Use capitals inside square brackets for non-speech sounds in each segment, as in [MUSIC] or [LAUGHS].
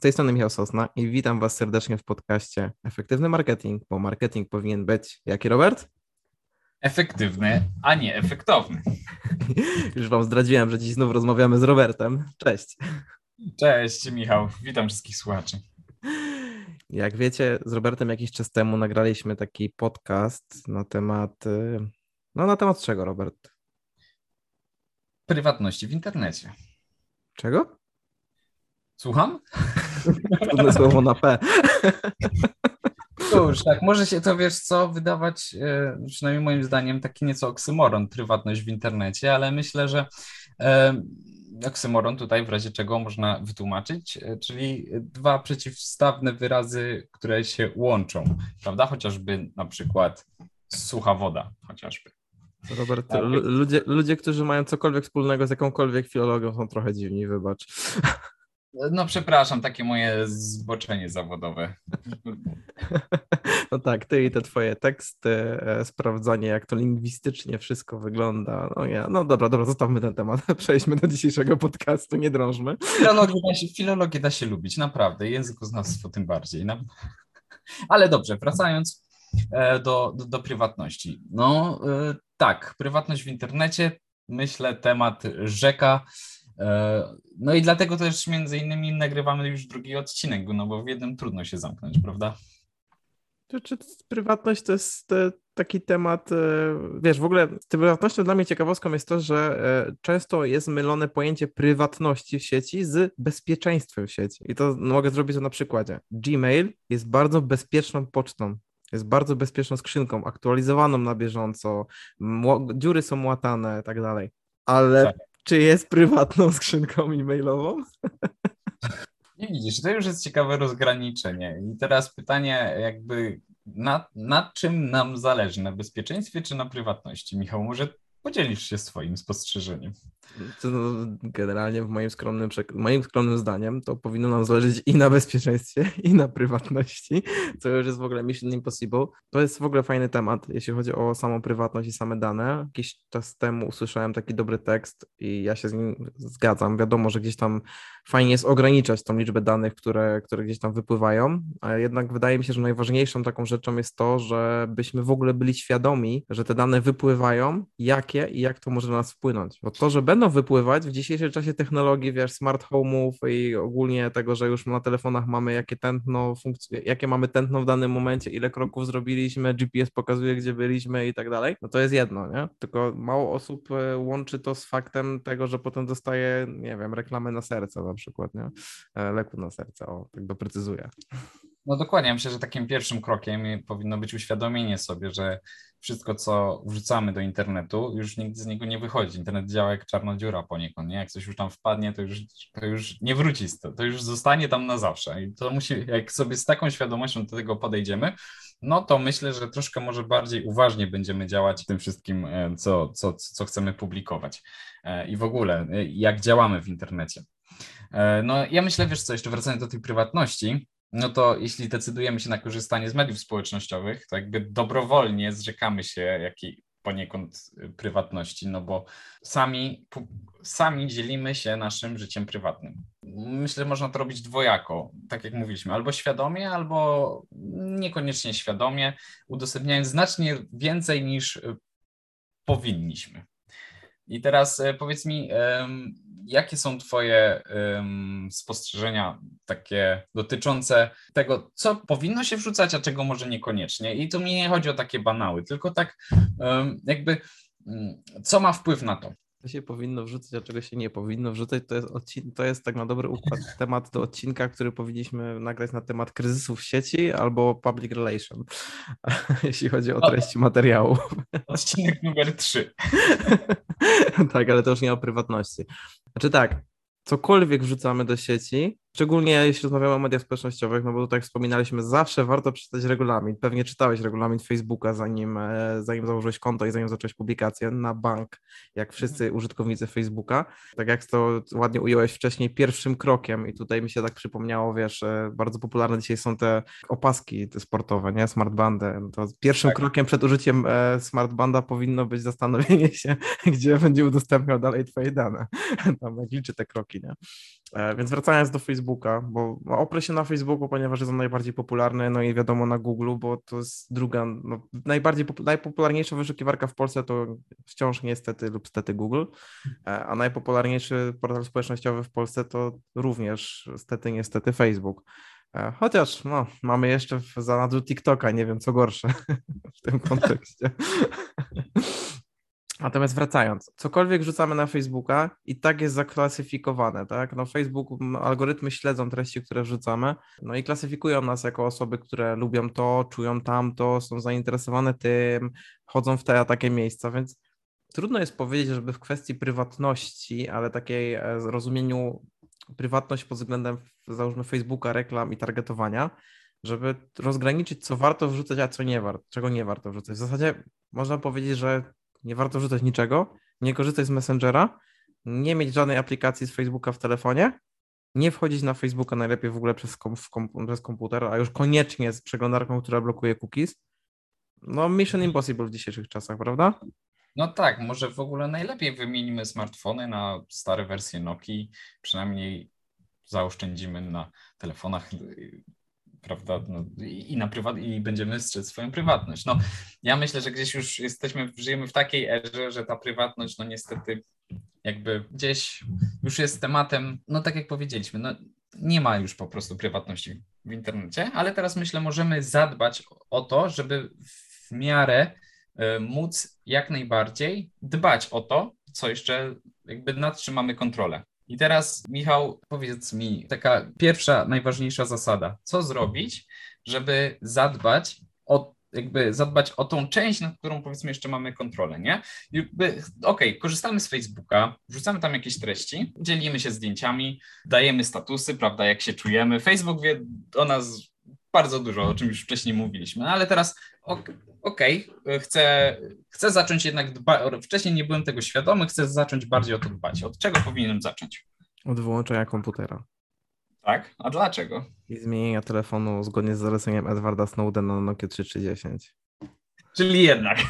Z tej strony Michał Sosna i witam Was serdecznie w podcaście Efektywny Marketing, bo marketing powinien być jaki, Robert? Efektywny, a nie efektowny. [LAUGHS] Już Wam zdradziłem, że dziś znów rozmawiamy z Robertem. Cześć. Cześć Michał, witam wszystkich słuchaczy. Jak wiecie, z Robertem jakiś czas temu nagraliśmy taki podcast na temat. y, No, na temat czego, Robert? Prywatności w internecie. Czego? Słucham? Trudne słowo na P. Cóż, tak, może się to, wiesz co, wydawać, e, przynajmniej moim zdaniem, taki nieco oksymoron, prywatność w internecie, ale myślę, że e, oksymoron tutaj w razie czego można wytłumaczyć, e, czyli dwa przeciwstawne wyrazy, które się łączą, prawda? Chociażby na przykład sucha woda, chociażby. Robert, Tak. lu- ludzie, ludzie, którzy mają cokolwiek wspólnego z jakąkolwiek filologią, są trochę dziwni, wybacz. No przepraszam, takie moje zboczenie zawodowe. [LAUGHS] No tak, ty i te twoje teksty, e, sprawdzanie, jak to lingwistycznie wszystko wygląda. No ja, no dobra, dobra, zostawmy ten temat. [LAUGHS] Przejdźmy do dzisiejszego podcastu, nie drążmy. Filologię da się, filologię da się lubić, naprawdę. Językoznawstwo tym bardziej. No. [LAUGHS] Ale dobrze, wracając e, do, do, do prywatności. No e, tak, prywatność w internecie, myślę, temat rzeka. E, No i dlatego też między innymi nagrywamy już drugi odcinek, no bo w jednym trudno się zamknąć, prawda? Czy, czy prywatność to jest taki temat, e, wiesz, w ogóle z prywatnością dla mnie ciekawostką jest to, że e, często jest mylone pojęcie prywatności w sieci z bezpieczeństwem w sieci. I to mogę zrobić to na przykładzie. Gmail jest bardzo bezpieczną pocztą. Jest bardzo bezpieczną skrzynką, aktualizowaną na bieżąco, dziury są łatane i tak dalej. Ale Tak. Czy jest prywatną skrzynką e-mailową? Nie widzisz, to już jest ciekawe rozgraniczenie. I teraz pytanie jakby na, na czym nam zależy? Na bezpieczeństwie czy na prywatności? Michał, może podzielisz się swoim spostrzeżeniem? Generalnie w moim skromnym, moim skromnym zdaniem to powinno nam zależeć i na bezpieczeństwie, [LAUGHS] i na prywatności, co już jest w ogóle mission impossible. To jest w ogóle fajny temat, jeśli chodzi o samą prywatność i same dane. Jakiś czas temu usłyszałem taki dobry tekst i ja się z nim zgadzam. Wiadomo, że gdzieś tam fajnie jest ograniczać tą liczbę danych, które, które gdzieś tam wypływają, ale jednak wydaje mi się, że najważniejszą taką rzeczą jest to, żebyśmy w ogóle byli świadomi, że te dane wypływają, jakie i jak to może na nas wpłynąć. Bo to, że będą wypływać w dzisiejszym czasie technologii, wiesz, smart home'ów i ogólnie tego, że już na telefonach mamy jakie tętno, funkc- jakie mamy tętno w danym momencie, ile kroków zrobiliśmy, GPS pokazuje, gdzie byliśmy i tak dalej, no to jest jedno, nie? Tylko mało osób e, łączy to z faktem tego, że potem dostaje, nie wiem, reklamę na serce na przykład, nie? E, Leku na serce, o, tak doprecyzuję. No dokładnie, myślę, że takim pierwszym krokiem powinno być uświadomienie sobie, że wszystko, co wrzucamy do internetu, już nigdy z niego nie wychodzi. Internet działa jak czarna dziura poniekąd, nie? Jak coś już tam wpadnie, to już, to już nie wróci, z to, to już zostanie tam na zawsze. I to musi, jak sobie z taką świadomością do tego podejdziemy, no to myślę, że troszkę może bardziej uważnie będziemy działać w tym wszystkim, e, co, co, co chcemy publikować. E, I w ogóle, e, jak działamy w internecie. No, ja myślę, wiesz co, jeszcze wracając do tej prywatności, no to jeśli decydujemy się na korzystanie z mediów społecznościowych, to jakby dobrowolnie zrzekamy się jakiej poniekąd y, prywatności, no bo sami, sami dzielimy się naszym życiem prywatnym. Myślę, że można to robić dwojako, tak jak mówiliśmy, albo świadomie, albo niekoniecznie świadomie, udostępniając znacznie więcej niż y, powinniśmy. I teraz e, powiedz mi, jakie są Twoje spostrzeżenia takie dotyczące tego, co powinno się wrzucać, a czego może niekoniecznie? I tu mi nie chodzi o takie banały, tylko tak jakby, mm, co ma wpływ na to? Co się powinno wrzucać, a czego się nie powinno wrzucać, to jest, odcin- to jest tak na dobry układ temat do odcinka, który powinniśmy nagrać na temat kryzysów w sieci albo public relation, [LAUGHS] jeśli chodzi o treści materiału. Odcinek numer 3. [LAUGHS] [LAUGHS] tak, ale to już nie o prywatności. Znaczy tak, cokolwiek wrzucamy do sieci, szczególnie jeśli rozmawiamy o mediach społecznościowych, no bo tak jak wspominaliśmy, zawsze warto przeczytać regulamin. Pewnie czytałeś regulamin Facebooka, zanim, e, zanim założyłeś konto i zanim zacząłeś publikację na bank, jak wszyscy użytkownicy Facebooka. Tak jak to ładnie ująłeś wcześniej, pierwszym krokiem i tutaj mi się tak przypomniało, wiesz, e, bardzo popularne dzisiaj są te opaski te sportowe, nie? Smartbandy. To pierwszym Tak. krokiem przed użyciem e, smartbanda powinno być zastanowienie się, [LAUGHS] gdzie będzie udostępniał dalej twoje dane. [LAUGHS] Tam jak liczy te kroki, nie? E, więc wracając do Facebooka, bo no, oprę się na Facebooku, ponieważ jest on najbardziej popularny, no i wiadomo na Google, bo to jest druga, no, najbardziej, najpopularniejsza wyszukiwarka w Polsce to wciąż niestety lub stety Google, e, a najpopularniejszy portal społecznościowy w Polsce to również stety niestety Facebook. E, chociaż no, mamy jeszcze w zanadrzu TikToka, nie wiem co gorsze [LAUGHS] w tym kontekście. [LAUGHS] Natomiast wracając, cokolwiek rzucamy na Facebooka i tak jest zaklasyfikowane, tak? No Facebook, algorytmy śledzą treści, które wrzucamy, no i klasyfikują nas jako osoby, które lubią to, czują tamto, są zainteresowane tym, chodzą w te a takie miejsca, więc trudno jest powiedzieć, żeby w kwestii prywatności, ale takiej e, rozumieniu prywatność pod względem załóżmy Facebooka, reklam i targetowania, żeby rozgraniczyć, co warto wrzucać, a co nie warto, czego nie warto wrzucać. W zasadzie można powiedzieć, że nie warto wrzucać niczego, nie korzystać z Messengera, nie mieć żadnej aplikacji z Facebooka w telefonie, nie wchodzić na Facebooka najlepiej w ogóle przez, kom, kom, przez komputer, a już koniecznie z przeglądarką, która blokuje cookies. No, Mission Impossible w dzisiejszych czasach, prawda? No tak, może w ogóle najlepiej wymienimy smartfony na stare wersje Nokii, przynajmniej zaoszczędzimy na telefonach prawda, no, i, na prywat, i będziemy strzec swoją prywatność. No, ja myślę, że gdzieś już jesteśmy, żyjemy w takiej erze, że ta prywatność, no niestety jakby gdzieś już jest tematem, no tak jak powiedzieliśmy, no nie ma już po prostu prywatności w internecie, ale teraz myślę, możemy zadbać o to, żeby w miarę y, móc jak najbardziej dbać o to, co jeszcze jakby nad czym mamy kontrolę. I teraz, Michał, powiedz mi, taka pierwsza, najważniejsza zasada. Co zrobić, żeby zadbać o jakby zadbać o tą część, nad którą powiedzmy jeszcze mamy kontrolę, nie? Okej, okay, korzystamy z Facebooka, wrzucamy tam jakieś treści, dzielimy się zdjęciami, dajemy statusy, prawda, jak się czujemy. Facebook wie o nas bardzo dużo, o czym już wcześniej mówiliśmy, ale teraz okej, okay, chcę, chcę zacząć jednak dbać, wcześniej nie byłem tego świadomy, chcę zacząć bardziej o to dbać. Od czego powinienem zacząć? Od wyłączenia komputera. Tak? A dlaczego? I zmienienia telefonu zgodnie z zaleceniem Edwarda Snowdena na Nokia 3310. Czyli jednak. [LAUGHS]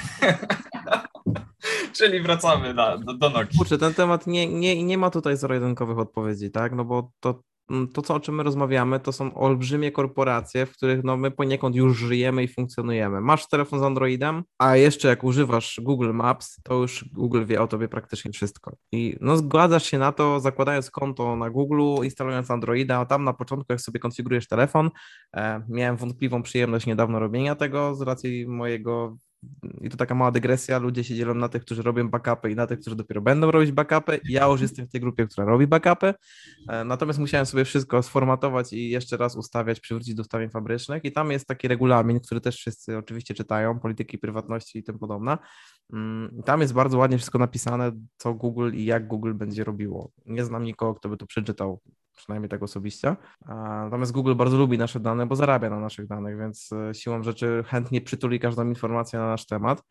Czyli wracamy na, do, do Nokia. Kurczę, ten temat nie, nie, nie ma tutaj zero-jedynkowych odpowiedzi, tak? No bo to to, co, o czym my rozmawiamy, to są olbrzymie korporacje, w których no, my poniekąd już żyjemy i funkcjonujemy. Masz telefon z Androidem, a jeszcze jak używasz Google Maps, to już Google wie o tobie praktycznie wszystko. I no, zgadzasz się na to, zakładając konto na Google, instalując Androida, a tam na początku, jak sobie konfigurujesz telefon, e, miałem wątpliwą przyjemność niedawno robienia tego z racji mojego i to taka mała dygresja, ludzie się dzielą na tych, którzy robią backupy i na tych, którzy dopiero będą robić backupy. Ja już jestem w tej grupie, która robi backupy, e, natomiast musiałem sobie wszystko sformatować i jeszcze raz ustawiać, przywrócić do ustawień fabrycznych i tam jest taki regulamin, który też wszyscy oczywiście czytają, polityki prywatności i tym podobne. Mm, tam jest bardzo ładnie wszystko napisane, co Google i jak Google będzie robiło. Nie znam nikogo, kto by to przeczytał przynajmniej tak osobiście. Natomiast Google bardzo lubi nasze dane, bo zarabia na naszych danych, więc e, siłą rzeczy chętnie przytuli każdą informację na nasz temat.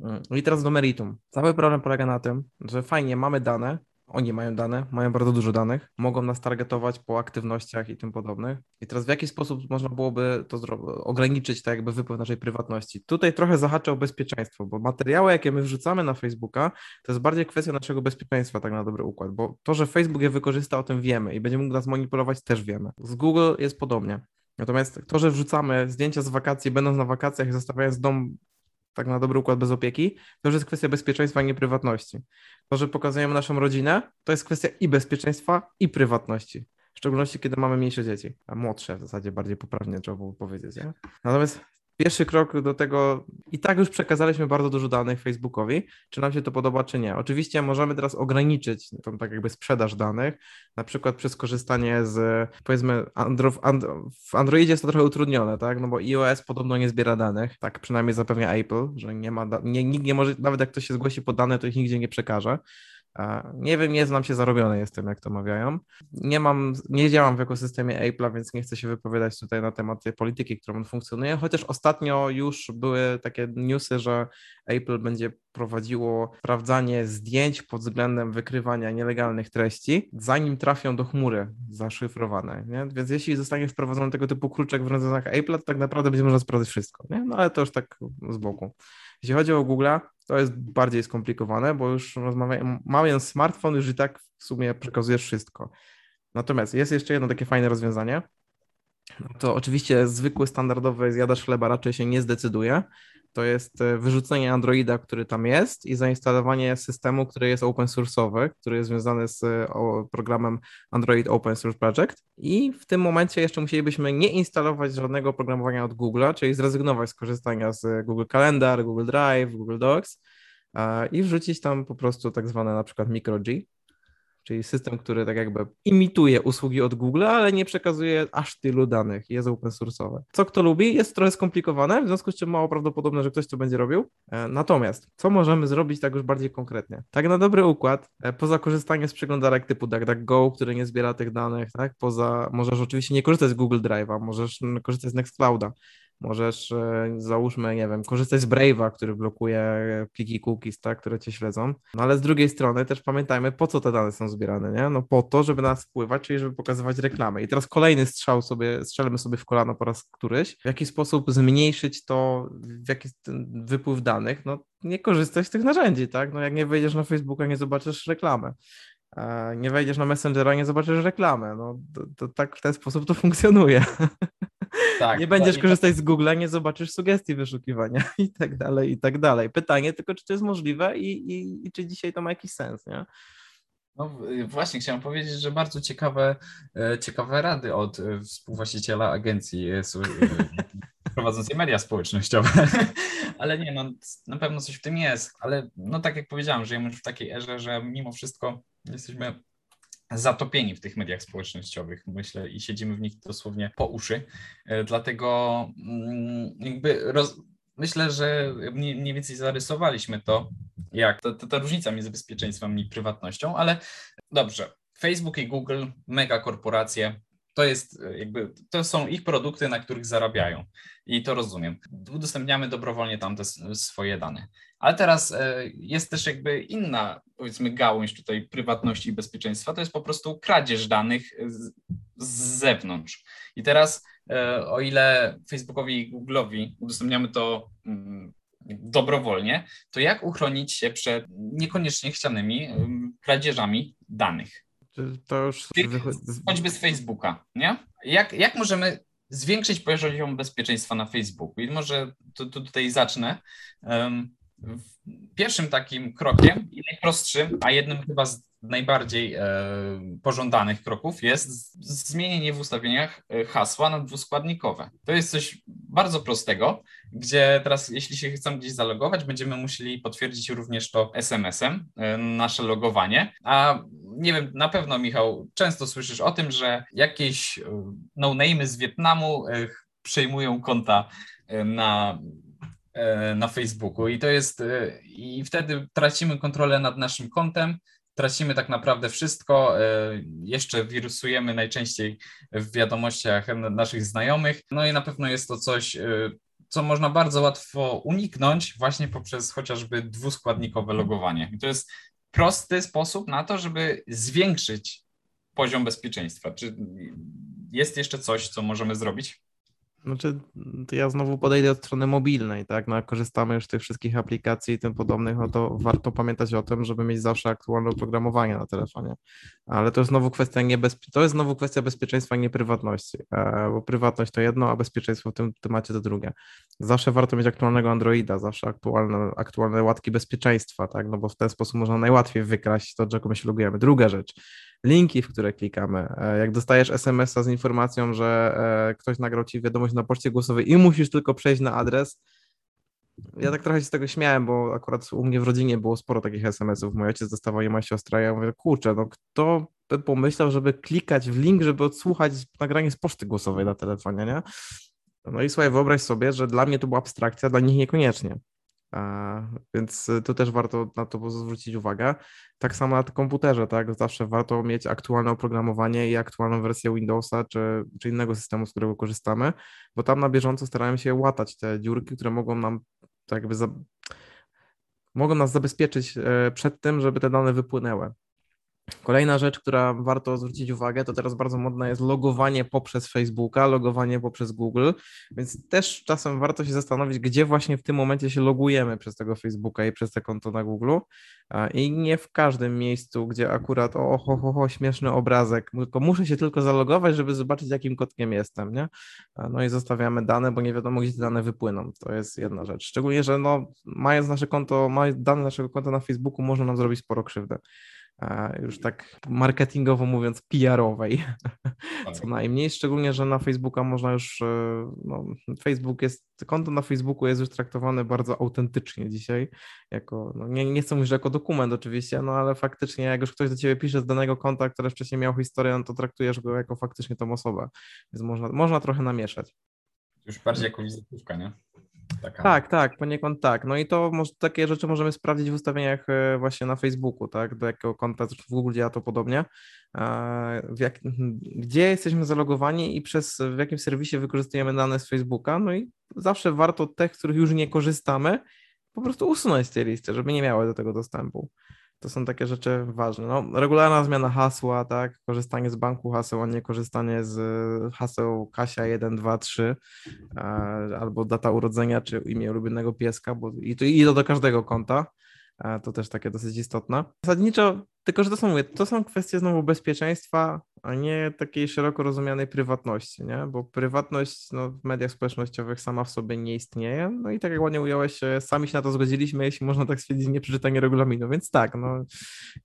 Mm, I teraz do meritum. Cały problem polega na tym, że fajnie mamy dane, oni mają dane, mają bardzo dużo danych, mogą nas targetować po aktywnościach i tym podobnych. I teraz w jaki sposób można byłoby to ograniczyć, tak jakby wypływ naszej prywatności? Tutaj trochę zahaczę o bezpieczeństwo, bo materiały, jakie my wrzucamy na Facebooka, to jest bardziej kwestia naszego bezpieczeństwa, tak na dobry układ, bo to, że Facebook je wykorzysta, o tym wiemy i będzie mógł nas manipulować, też wiemy. Z Google jest podobnie. Natomiast to, że wrzucamy zdjęcia z wakacji, będąc na wakacjach i zostawiając dom tak na dobry układ bez opieki, to już jest kwestia bezpieczeństwa, a nie prywatności. To, że pokazujemy naszą rodzinę, to jest kwestia i bezpieczeństwa, i prywatności. W szczególności, kiedy mamy mniejsze dzieci, a młodsze w zasadzie bardziej poprawnie trzeba było powiedzieć. Nie? Natomiast pierwszy krok do tego, i tak już przekazaliśmy bardzo dużo danych Facebookowi, czy nam się to podoba, czy nie. Oczywiście możemy teraz ograniczyć tą tak jakby sprzedaż danych, na przykład przez korzystanie z, powiedzmy, Andro, and, w Androidzie jest to trochę utrudnione, tak, no bo iOS podobno nie zbiera danych, tak przynajmniej zapewnia Apple, że nie ma, nie, nikt nie może, nawet jak ktoś się zgłosi po dane, to ich nigdzie nie przekaże. Nie wiem, nie znam się zarobione jestem, jak to mawiają. Nie mam, nie działam w ekosystemie Apple'a, więc nie chcę się wypowiadać tutaj na temat polityki, którą on funkcjonuje, chociaż ostatnio już były takie newsy, że Apple będzie prowadziło sprawdzanie zdjęć pod względem wykrywania nielegalnych treści, zanim trafią do chmury zaszyfrowane. Nie? Więc jeśli zostanie wprowadzony tego typu kluczek w rozwiązaniach Apple'a, to tak naprawdę będzie można sprawdzić wszystko. Nie? No ale to już tak z boku. Jeśli chodzi o Google'a, to jest bardziej skomplikowane, bo już rozmawiam, mając smartfon, już i tak w sumie przekazujesz wszystko. Natomiast jest jeszcze jedno takie fajne rozwiązanie. To oczywiście zwykły, standardowy zjadacz chleba raczej się nie zdecyduje. To jest e, wyrzucenie Androida, który tam jest i zainstalowanie systemu, który jest open source'owy, który jest związany z programem Android Open Source Project. I w tym momencie jeszcze musielibyśmy nie instalować żadnego oprogramowania od Google'a, czyli zrezygnować z korzystania z Google Calendar, Google Drive, Google Docs i wrzucić tam po prostu tak zwane na przykład micro G, czyli system, który tak jakby imituje usługi od Google, ale nie przekazuje aż tylu danych, jest open source'owe. Co kto lubi, jest trochę skomplikowane, w związku z czym mało prawdopodobne, że ktoś to będzie robił. E, natomiast, co możemy zrobić tak już bardziej konkretnie? Tak na dobry układ, e, poza korzystaniem z przeglądarek typu DuckDuckGo, który nie zbiera tych danych, tak, poza, możesz oczywiście nie korzystać z Google Drive'a, możesz korzystać z Nextclouda, Możesz, e, załóżmy, nie wiem, korzystać z Brave'a, który blokuje pliki cookies, tak, które cię śledzą. No ale z drugiej strony też pamiętajmy, po co te dane są zbierane, nie? No po to, żeby nas wpływać, czyli żeby pokazywać reklamy. I teraz kolejny strzał sobie, strzelmy sobie w kolano po raz któryś. W jaki sposób zmniejszyć to, w jaki wypływ danych? No nie korzystać z tych narzędzi, tak? No jak nie wejdziesz na Facebooka, nie zobaczysz reklamy nie wejdziesz na Messengera, nie zobaczysz reklamę. No, to, to, tak w ten sposób to [LAUGHS] funkcjonuje. Tak, nie będziesz korzystać z Google'a, nie zobaczysz sugestii wyszukiwania [LAUGHS] i tak dalej, i tak dalej. Pytanie tylko, czy to jest możliwe i, i, i czy dzisiaj to ma jakiś sens, nie? No właśnie, chciałem powiedzieć, że bardzo ciekawe, e, ciekawe rady od e, współwłaściciela agencji e, [LAUGHS] prowadzącej media społecznościowe. [LAUGHS] Ale nie, no na pewno coś w tym jest. Ale no tak jak powiedziałem, żyjemy już w takiej erze, że mimo wszystko jesteśmy zatopieni w tych mediach społecznościowych, myślę, i siedzimy w nich dosłownie po uszy. E, dlatego mm, jakby roz... myślę, że mniej więcej zarysowaliśmy to, jak to, to, ta różnica między bezpieczeństwem i prywatnością, ale dobrze. Facebook i Google, mega korporacje, to jest jakby, to są ich produkty, na których zarabiają i to rozumiem. Udostępniamy dobrowolnie tam te swoje dane. Ale teraz e, jest też jakby inna, powiedzmy, gałąź tutaj prywatności i bezpieczeństwa, to jest po prostu kradzież danych z, z zewnątrz. I teraz, e, o ile Facebookowi i Google'owi udostępniamy to mm, dobrowolnie, to jak uchronić się przed niekoniecznie chcianymi kradzieżami danych? To już choćby z Facebooka, nie? Jak, jak możemy zwiększyć poziom bezpieczeństwa na Facebooku? I może to tutaj zacznę. Um, pierwszym takim krokiem i najprostszym, a jednym chyba z najbardziej e, pożądanych kroków jest zmienienie w ustawieniach e, hasła na dwuskładnikowe. To jest coś bardzo prostego, gdzie teraz jeśli się chcemy gdzieś zalogować, będziemy musieli potwierdzić również to SMS-em, e, nasze logowanie, a nie wiem, na pewno Michał, często słyszysz o tym, że jakieś no-name'y z Wietnamu przejmują konta na E, na Facebooku i to jest e, i wtedy tracimy kontrolę nad naszym kontem, tracimy tak naprawdę wszystko, e, jeszcze wirusujemy najczęściej w wiadomościach naszych znajomych, no i na pewno jest to coś, co można bardzo łatwo uniknąć właśnie poprzez chociażby dwuskładnikowe logowanie. I to jest prosty sposób na to, żeby zwiększyć poziom bezpieczeństwa. Czy jest jeszcze coś, co możemy zrobić? Znaczy, to ja znowu podejdę od strony mobilnej, tak? No, jak korzystamy już z tych wszystkich aplikacji i tym podobnych, no to warto pamiętać o tym, żeby mieć zawsze aktualne oprogramowanie na telefonie. Ale to jest znowu kwestia niebezpie... to jest znowu kwestia bezpieczeństwa, nie prywatności, e, bo prywatność to jedno, a bezpieczeństwo w tym temacie to drugie. Zawsze warto mieć aktualnego Androida, zawsze aktualne, aktualne łatki bezpieczeństwa, tak? No bo w ten sposób można najłatwiej wykraść to, czego my się logujemy. Druga rzecz, linki, w które klikamy. E, jak dostajesz SMS-a z informacją, że e, ktoś nagrał ci wiadomość na poczcie głosowej i musisz tylko przejść na adres, ja tak trochę się z tego śmiałem, bo akurat u mnie w rodzinie było sporo takich SMS-ów. Mój ojciec dostawał je, moja siostra. Ja mówię, kurczę, no kto by pomyślał, żeby klikać w link, żeby odsłuchać nagranie z poczty głosowej na telefonie, nie? No i słuchaj, wyobraź sobie, że dla mnie to była abstrakcja, dla nich niekoniecznie. Więc to też warto na to zwrócić uwagę. Tak samo na komputerze, tak? Zawsze warto mieć aktualne oprogramowanie i aktualną wersję Windowsa czy, czy innego systemu, z którego korzystamy, bo tam na bieżąco staramy się łatać te dziurki, które mogą nam tak jakby za... mogą nas zabezpieczyć e, przed tym, żeby te dane wypłynęły. Kolejna rzecz, która warto zwrócić uwagę, to teraz bardzo modne jest logowanie poprzez Facebooka, logowanie poprzez Google, więc też czasem warto się zastanowić, gdzie właśnie w tym momencie się logujemy przez tego Facebooka i przez te konto na Google i nie w każdym miejscu, gdzie akurat o, ho, ho, ho, śmieszny obrazek, tylko muszę się tylko zalogować, żeby zobaczyć, jakim kotkiem jestem, nie? No i zostawiamy dane, bo nie wiadomo, gdzie te dane wypłyną. To jest jedna rzecz. Szczególnie, że no, mając nasze konto, mając dane naszego konta na Facebooku, może nam zrobić sporo krzywdy już tak marketingowo mówiąc, PR-owej, [LAUGHS] co tak. najmniej, szczególnie, że na Facebooka można już, e, no, Facebook jest, konto na Facebooku jest już traktowane bardzo autentycznie dzisiaj, jako, no, nie, nie chcę mówić, że jako dokument oczywiście, no ale faktycznie jak już ktoś do ciebie pisze z danego konta, które wcześniej miał historię, no to traktujesz go jako faktycznie tą osobę, więc można, można trochę namieszać. Już bardziej jako wizytówka, nie? Taka. Tak, tak, poniekąd tak. No i to może, takie rzeczy możemy sprawdzić w ustawieniach e, właśnie na Facebooku, tak, do jakiego konta, w Google działa to podobnie, jak, gdzie jesteśmy zalogowani i przez w jakim serwisie wykorzystujemy dane z Facebooka, no i zawsze warto tych, których już nie korzystamy, po prostu usunąć z tej listy, żeby nie miały do tego dostępu. To są takie rzeczy ważne. No, regularna zmiana hasła, tak, korzystanie z banku haseł, a nie korzystanie z haseł Kasia 1, 2, 3 albo data urodzenia czy imię ulubionego pieska, bo i to, i do każdego konta. To też takie dosyć istotne. Zasadniczo, tylko że to są, mówię, to są kwestie znowu bezpieczeństwa, a nie takiej szeroko rozumianej prywatności, nie? Bo prywatność no, w mediach społecznościowych sama w sobie nie istnieje. No i tak jak ładnie ująłeś, sami się na to zgodziliśmy, jeśli można tak stwierdzić, nie przeczytanie regulaminu. Więc tak, no,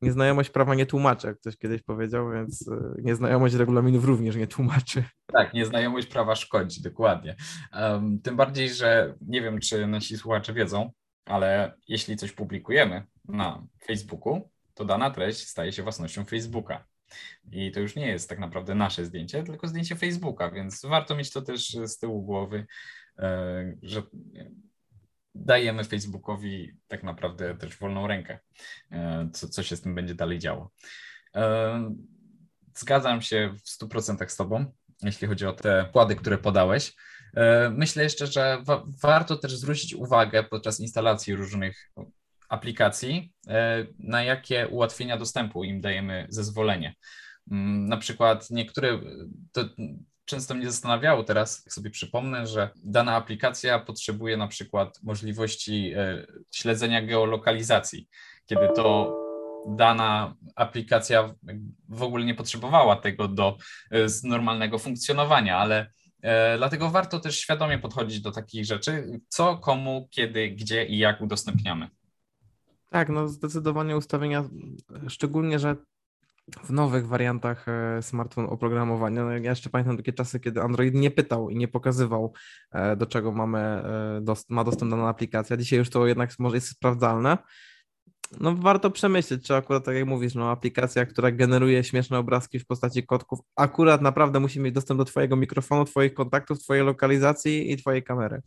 nieznajomość prawa nie tłumaczy, jak ktoś kiedyś powiedział, więc e, nieznajomość regulaminów również nie tłumaczy. Tak, nieznajomość prawa szkodzi, dokładnie. Um, tym bardziej, że nie wiem, czy nasi słuchacze wiedzą, ale jeśli coś publikujemy na Facebooku, to dana treść staje się własnością Facebooka. I to już nie jest tak naprawdę nasze zdjęcie, tylko zdjęcie Facebooka, więc warto mieć to też z tyłu głowy, e, że dajemy Facebookowi tak naprawdę też wolną rękę, e, co, co się z tym będzie dalej działo. E, zgadzam się w 100% z Tobą, jeśli chodzi o te wkłady, które podałeś. Myślę jeszcze, że wa warto też zwrócić uwagę podczas instalacji różnych aplikacji, e, na jakie ułatwienia dostępu im dajemy zezwolenie. Mm, na przykład niektóre, to często mnie zastanawiało teraz, sobie przypomnę, że dana aplikacja potrzebuje na przykład możliwości e, śledzenia geolokalizacji, kiedy to dana aplikacja w ogóle nie potrzebowała tego do e, normalnego funkcjonowania, ale dlatego warto też świadomie podchodzić do takich rzeczy, co, komu, kiedy, gdzie i jak udostępniamy. Tak, no zdecydowanie ustawienia, szczególnie, że w nowych wariantach e, smartfon oprogramowania. No ja jeszcze pamiętam takie czasy, kiedy Android nie pytał i nie pokazywał, e, do czego mamy, e, ma dostęp dana aplikacja. Dzisiaj już to jednak może jest sprawdzalne. No warto przemyśleć, czy akurat tak jak mówisz, no aplikacja, która generuje śmieszne obrazki w postaci kotków, akurat naprawdę musi mieć dostęp do twojego mikrofonu, twoich kontaktów, twojej lokalizacji i twojej kamery.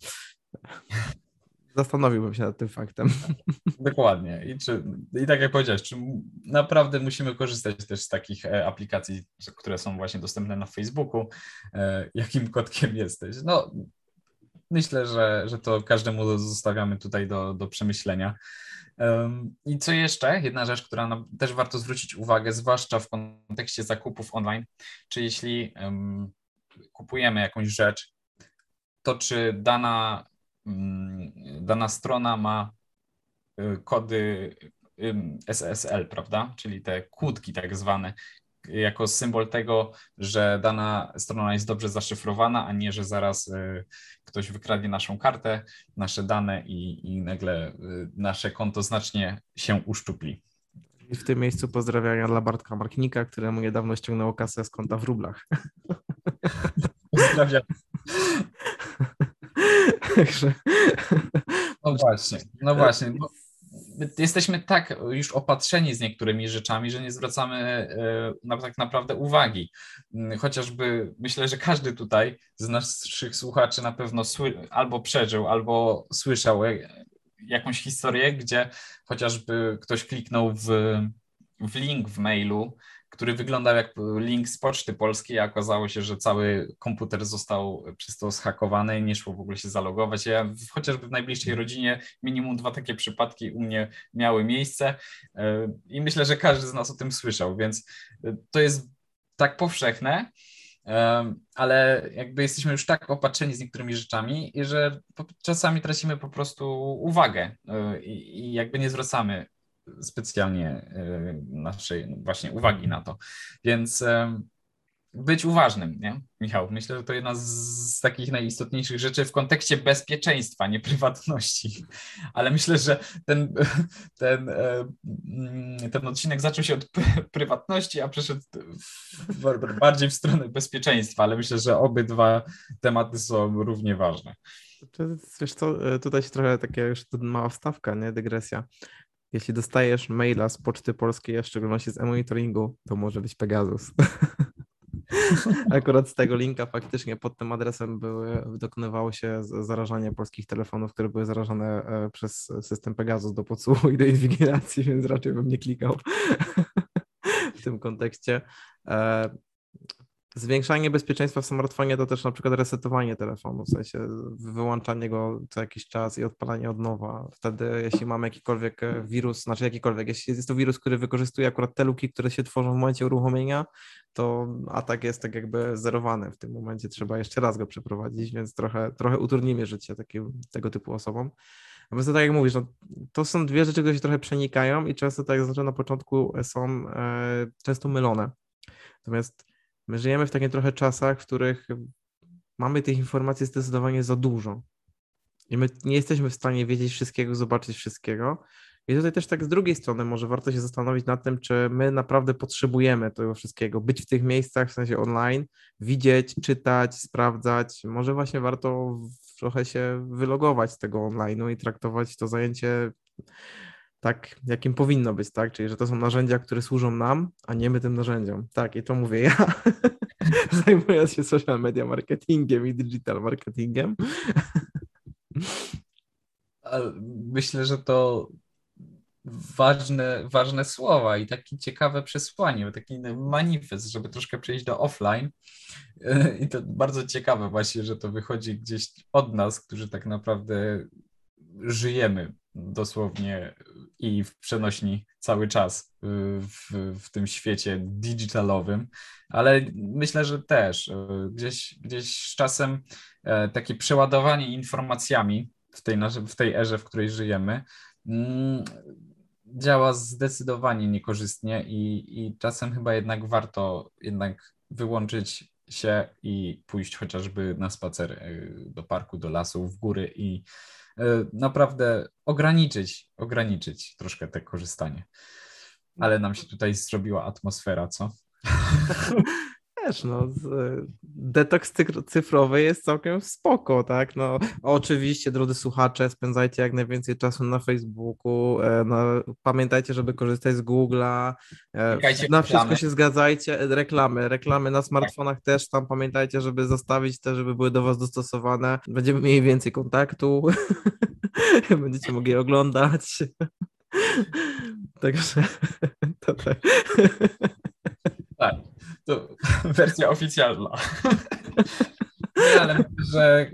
Zastanowiłbym się nad tym faktem. [LAUGHS] Dokładnie. I, czy, I tak jak powiedziałeś, czy naprawdę musimy korzystać też z takich e, aplikacji, które są właśnie dostępne na Facebooku, e, jakim kotkiem jesteś? No, myślę, że, że to każdemu zostawiamy tutaj do, do przemyślenia. I co jeszcze? Jedna rzecz, która też warto zwrócić uwagę, zwłaszcza w kontekście zakupów online, czy jeśli kupujemy jakąś rzecz, to czy dana dana strona ma y, kody SSL, prawda? Czyli te kłódki tak zwane, jako symbol tego, że dana strona jest dobrze zaszyfrowana, a nie, że zaraz y, ktoś wykradnie naszą kartę, nasze dane i, i nagle y, nasze konto znacznie się uszczupli. I w tym miejscu pozdrawiania dla Bartka Marknika, któremu niedawno ściągnęło kasę z konta w rublach. Pozdrawiam. [LAUGHS] No właśnie, no właśnie. jesteśmy tak już opatrzeni z niektórymi rzeczami, że nie zwracamy e, tak naprawdę uwagi. Mm, chociażby myślę, że każdy tutaj z naszych słuchaczy na pewno albo przeżył, albo słyszał e, jakąś historię, gdzie chociażby ktoś kliknął w, w link w mailu, który wyglądał jak link z Poczty Polskiej, a okazało się, że cały komputer został przez to zhakowany i nie szło w ogóle się zalogować. Ja chociażby w najbliższej rodzinie minimum dwa takie przypadki u mnie miały miejsce e, i myślę, że każdy z nas o tym słyszał, więc to jest tak powszechne, ale jakby jesteśmy już tak opatrzeni z niektórymi rzeczami, że czasami tracimy po prostu uwagę e, i jakby nie zwracamy specjalnie e, naszej właśnie uwagi na to. Więc być uważnym, nie? Michał, myślę, że to jedna z takich najistotniejszych rzeczy w kontekście bezpieczeństwa, nie prywatności. Ale myślę, że ten, ten, e, ten odcinek zaczął się od prywatności, a przeszedł bardziej w stronę bezpieczeństwa, ale myślę, że obydwa tematy są równie ważne. Wiesz co, tutaj się trochę taka już mała wstawka, nie? Dygresja. Jeśli dostajesz maila z Poczty Polskiej, a w szczególności z e-monitoringu, to może być Pegasus. [LAUGHS] Akurat z tego linka faktycznie pod tym adresem były, dokonywało się zarażanie polskich telefonów, które były zarażone e, przez system Pegasus do podsłuchu i do inwigilacji, więc raczej bym nie klikał [LAUGHS] w tym kontekście. Zwiększanie bezpieczeństwa w smartfonie to też na przykład resetowanie telefonu, w sensie wyłączanie go co jakiś czas i odpalanie od nowa. Wtedy, jeśli mamy jakikolwiek e, wirus, znaczy jakikolwiek, jeśli jest to wirus, który wykorzystuje akurat te luki, które się tworzą w momencie uruchomienia, to atak jest tak jakby zerowany. W tym momencie trzeba jeszcze raz go przeprowadzić, więc trochę, trochę utrudnimy życie takim, tego typu osobom. Natomiast tak jak mówisz, no, to są dwie rzeczy, które się trochę przenikają i często, tak jak zaznaczyłem na początku, są e, często mylone. Natomiast My żyjemy w takich trochę czasach, w których mamy tych informacji zdecydowanie za dużo. I my nie jesteśmy w stanie wiedzieć wszystkiego, zobaczyć wszystkiego. I tutaj też tak z drugiej strony może warto się zastanowić nad tym, czy my naprawdę potrzebujemy tego wszystkiego, być w tych miejscach, w sensie online, widzieć, czytać, sprawdzać. Może właśnie warto trochę się wylogować z tego online'u i traktować to zajęcie tak, jakim powinno być, tak? Czyli, że to są narzędzia, które służą nam, a nie my tym narzędziom. Tak, i to mówię ja, [LAUGHS] zajmując się social media marketingiem i digital marketingiem. Myślę, że to ważne, ważne słowa i takie ciekawe przesłanie, taki manifest, żeby troszkę przejść do offline. I to bardzo ciekawe właśnie, że to wychodzi gdzieś od nas, którzy tak naprawdę żyjemy dosłownie i w przenośni cały czas y, w, w tym świecie digitalowym, ale myślę, że też y, gdzieś, gdzieś z czasem e, takie przeładowanie informacjami w tej, w tej erze, w której żyjemy, mm, działa zdecydowanie niekorzystnie i, i czasem chyba jednak warto jednak wyłączyć się i pójść chociażby na spacer y, do parku, do lasu, w góry i naprawdę ograniczyć, ograniczyć troszkę te korzystanie. Ale nam się tutaj zrobiła atmosfera, co? [LAUGHS] Wiesz, no, detoks cyfrowy jest całkiem spoko, tak? No, oczywiście, drodzy słuchacze, spędzajcie jak najwięcej czasu na Facebooku, e, no, pamiętajcie, żeby korzystać z Google'a, e, na wszystko się zgadzajcie, reklamy, reklamy na smartfonach tak. też tam pamiętajcie, żeby zostawić te, żeby były do Was dostosowane, będziemy mieli więcej kontaktu, [LAUGHS] będziecie mogli oglądać. [LAUGHS] Także [LAUGHS] to tak. Tak to [LAUGHS] wersja oficjalna. Nie, ale myślę, że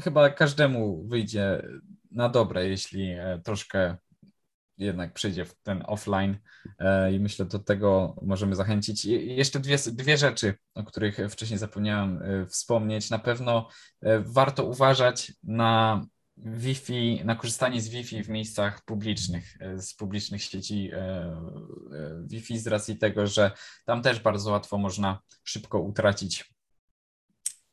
chyba każdemu wyjdzie na dobre, jeśli e, troszkę jednak przyjdzie w ten offline e, i myślę, do tego możemy zachęcić. I jeszcze dwie, dwie rzeczy, o których wcześniej zapomniałem e, wspomnieć. Na pewno warto uważać na Wi-Fi, na korzystanie z Wi-Fi w miejscach publicznych, e, z publicznych sieci e, e, Wi-Fi z racji tego, że tam też bardzo łatwo można szybko utracić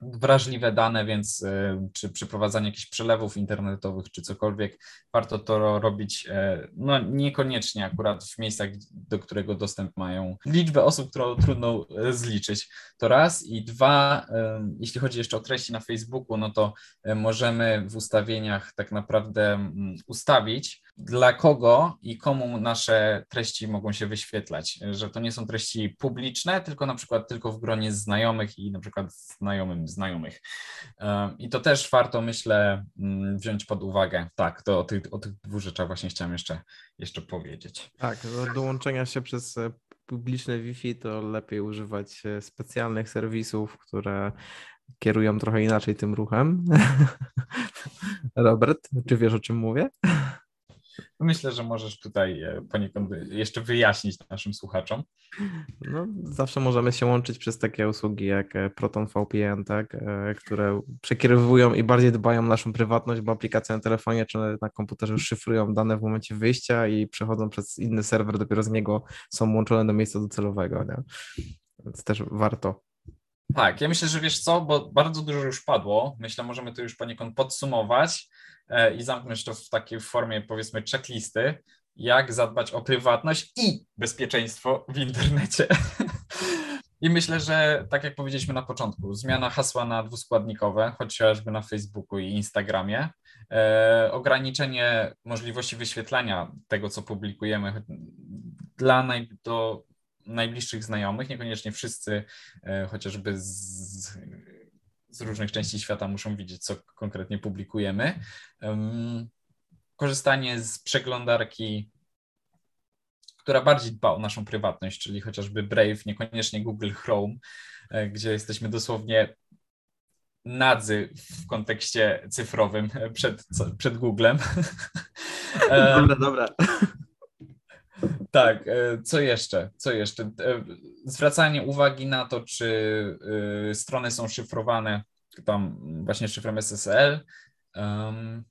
wrażliwe dane, więc e, czy przeprowadzanie jakichś przelewów internetowych, czy cokolwiek, warto to robić e, no, niekoniecznie akurat w miejscach, do którego dostęp mają liczbę osób, którą trudno e, zliczyć. To raz i dwa, jeśli chodzi jeszcze o treści na Facebooku, no to możemy w ustawieniach tak naprawdę mm, ustawić, dla kogo i komu nasze treści mogą się wyświetlać, że to nie są treści publiczne, tylko na przykład tylko w gronie znajomych i na przykład znajomym znajomych. I to też warto, myślę, mm, wziąć pod uwagę. Tak, to o tych, o tych dwóch rzeczach właśnie chciałem jeszcze, jeszcze powiedzieć. Tak, do dołączenia się przez publiczne Wi-Fi, to lepiej używać e, specjalnych serwisów, które kierują trochę inaczej tym ruchem. [LAUGHS] Robert, czy wiesz o czym mówię? Myślę, że możesz tutaj e, poniekąd jeszcze wyjaśnić naszym słuchaczom. No, zawsze możemy się łączyć przez takie usługi jak e, Proton VPN, tak, e, które przekierowują i bardziej dbają o naszą prywatność, bo aplikacje na telefonie czy na komputerze szyfrują dane w momencie wyjścia i przechodzą przez inny serwer, dopiero z niego są łączone do miejsca docelowego. Nie? Więc też warto. Tak, ja myślę, że wiesz co, bo bardzo dużo już padło. Myślę, możemy to już poniekąd podsumować. E, i zamknąć to w takiej formie, powiedzmy, checklisty, jak zadbać o prywatność i bezpieczeństwo w internecie. [LAUGHS] I myślę, że tak jak powiedzieliśmy na początku, zmiana hasła na dwuskładnikowe, chociażby na Facebooku i Instagramie, e, ograniczenie możliwości wyświetlania tego, co publikujemy dla naj, do najbliższych znajomych, niekoniecznie wszyscy, e, chociażby z, z różnych części świata muszą widzieć, co konkretnie publikujemy. Korzystanie z przeglądarki, która bardziej dba o naszą prywatność, czyli chociażby Brave, niekoniecznie Google Chrome, e, gdzie jesteśmy dosłownie nadzy w kontekście cyfrowym przed, przed Googlem. [LAUGHS] Dobra, dobra. Tak, e, co jeszcze? Co jeszcze? E, zwracanie uwagi na to, czy e, strony są szyfrowane tam właśnie szyfrem SSL. Um,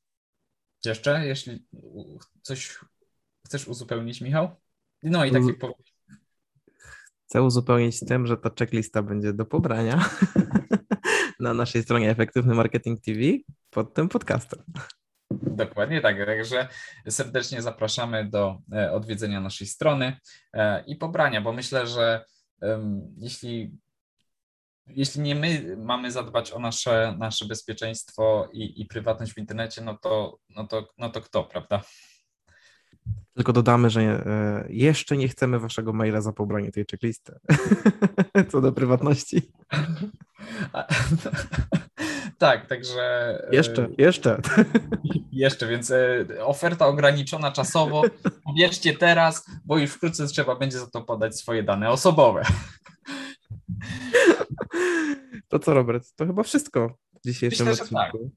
jeszcze, jeśli coś chcesz uzupełnić, Michał? No i tak jak Chcę uzupełnić tym, że ta checklista będzie do pobrania [LAUGHS] na naszej stronie Efektywny Marketing TV pod tym podcastem. Dokładnie tak, także serdecznie zapraszamy do e, odwiedzenia naszej strony e, i pobrania, bo myślę, że jeśli, jeśli nie my mamy zadbać o nasze, nasze bezpieczeństwo i, i prywatność w internecie, no to, no, to, no to kto, prawda? Tylko dodamy, że e, jeszcze nie chcemy waszego maila za pobranie tej checklisty. [LAUGHS] Co do prywatności. [LAUGHS] Tak, także. E, jeszcze, jeszcze. [LAUGHS] Jeszcze, więc e, oferta ograniczona czasowo. Bierzcie teraz, bo już wkrótce trzeba będzie za to podać swoje dane osobowe. To co, Robert? To chyba wszystko w dzisiejszym Myślę, odcinku.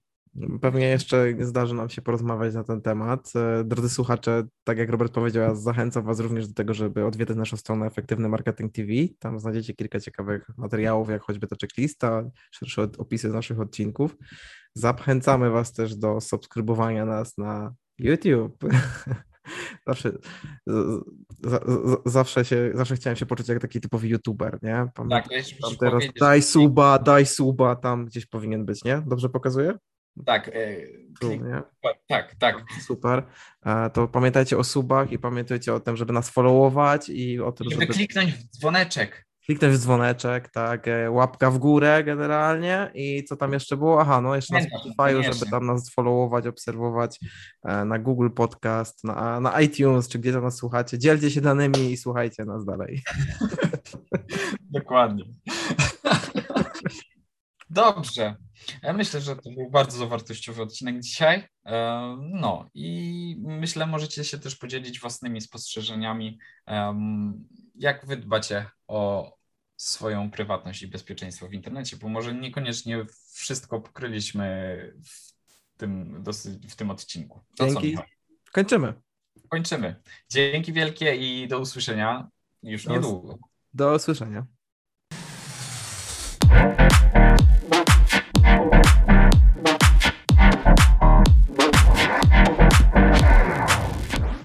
Pewnie jeszcze zdarzy nam się porozmawiać na ten temat. E, drodzy słuchacze, tak jak Robert powiedział, ja zachęcam Was również do tego, żeby odwiedzać naszą stronę Efektywny Marketing TV. Tam znajdziecie kilka ciekawych materiałów, jak choćby ta checklista, szersze opisy naszych odcinków. Zachęcamy Was też do subskrybowania nas na YouTube. [LAUGHS] zawsze, z, z, zawsze, się, zawsze chciałem się poczuć jak taki typowy youtuber, nie? Pamiętam, tak, tam teraz daj suba, daj suba, tam gdzieś powinien być, nie? Dobrze pokazuję? Tak, e, klik, tak, tak. Super. E, to pamiętajcie o subach i pamiętajcie o tym, żeby nas followować i o tym, żeby, żeby kliknąć w dzwoneczek. Kliknąć w dzwoneczek, tak, e, łapka w górę generalnie i co tam jeszcze było? Aha, no jeszcze na Spotify, żeby tam nas followować, obserwować na Google Podcast, na, na iTunes, czy gdzie tam nas słuchacie. Dzielcie się danymi i słuchajcie nas dalej. [LAUGHS] Dokładnie. [LAUGHS] Dobrze. Ja myślę, że to był bardzo wartościowy odcinek dzisiaj. E, no i myślę, możecie się też podzielić własnymi spostrzeżeniami, jak wy dbacie o swoją prywatność i bezpieczeństwo w internecie, bo może niekoniecznie wszystko pokryliśmy w tym, w tym odcinku. To Dzięki. Co, Kończymy. Kończymy. Dzięki wielkie i do usłyszenia już do, niedługo. Do usłyszenia.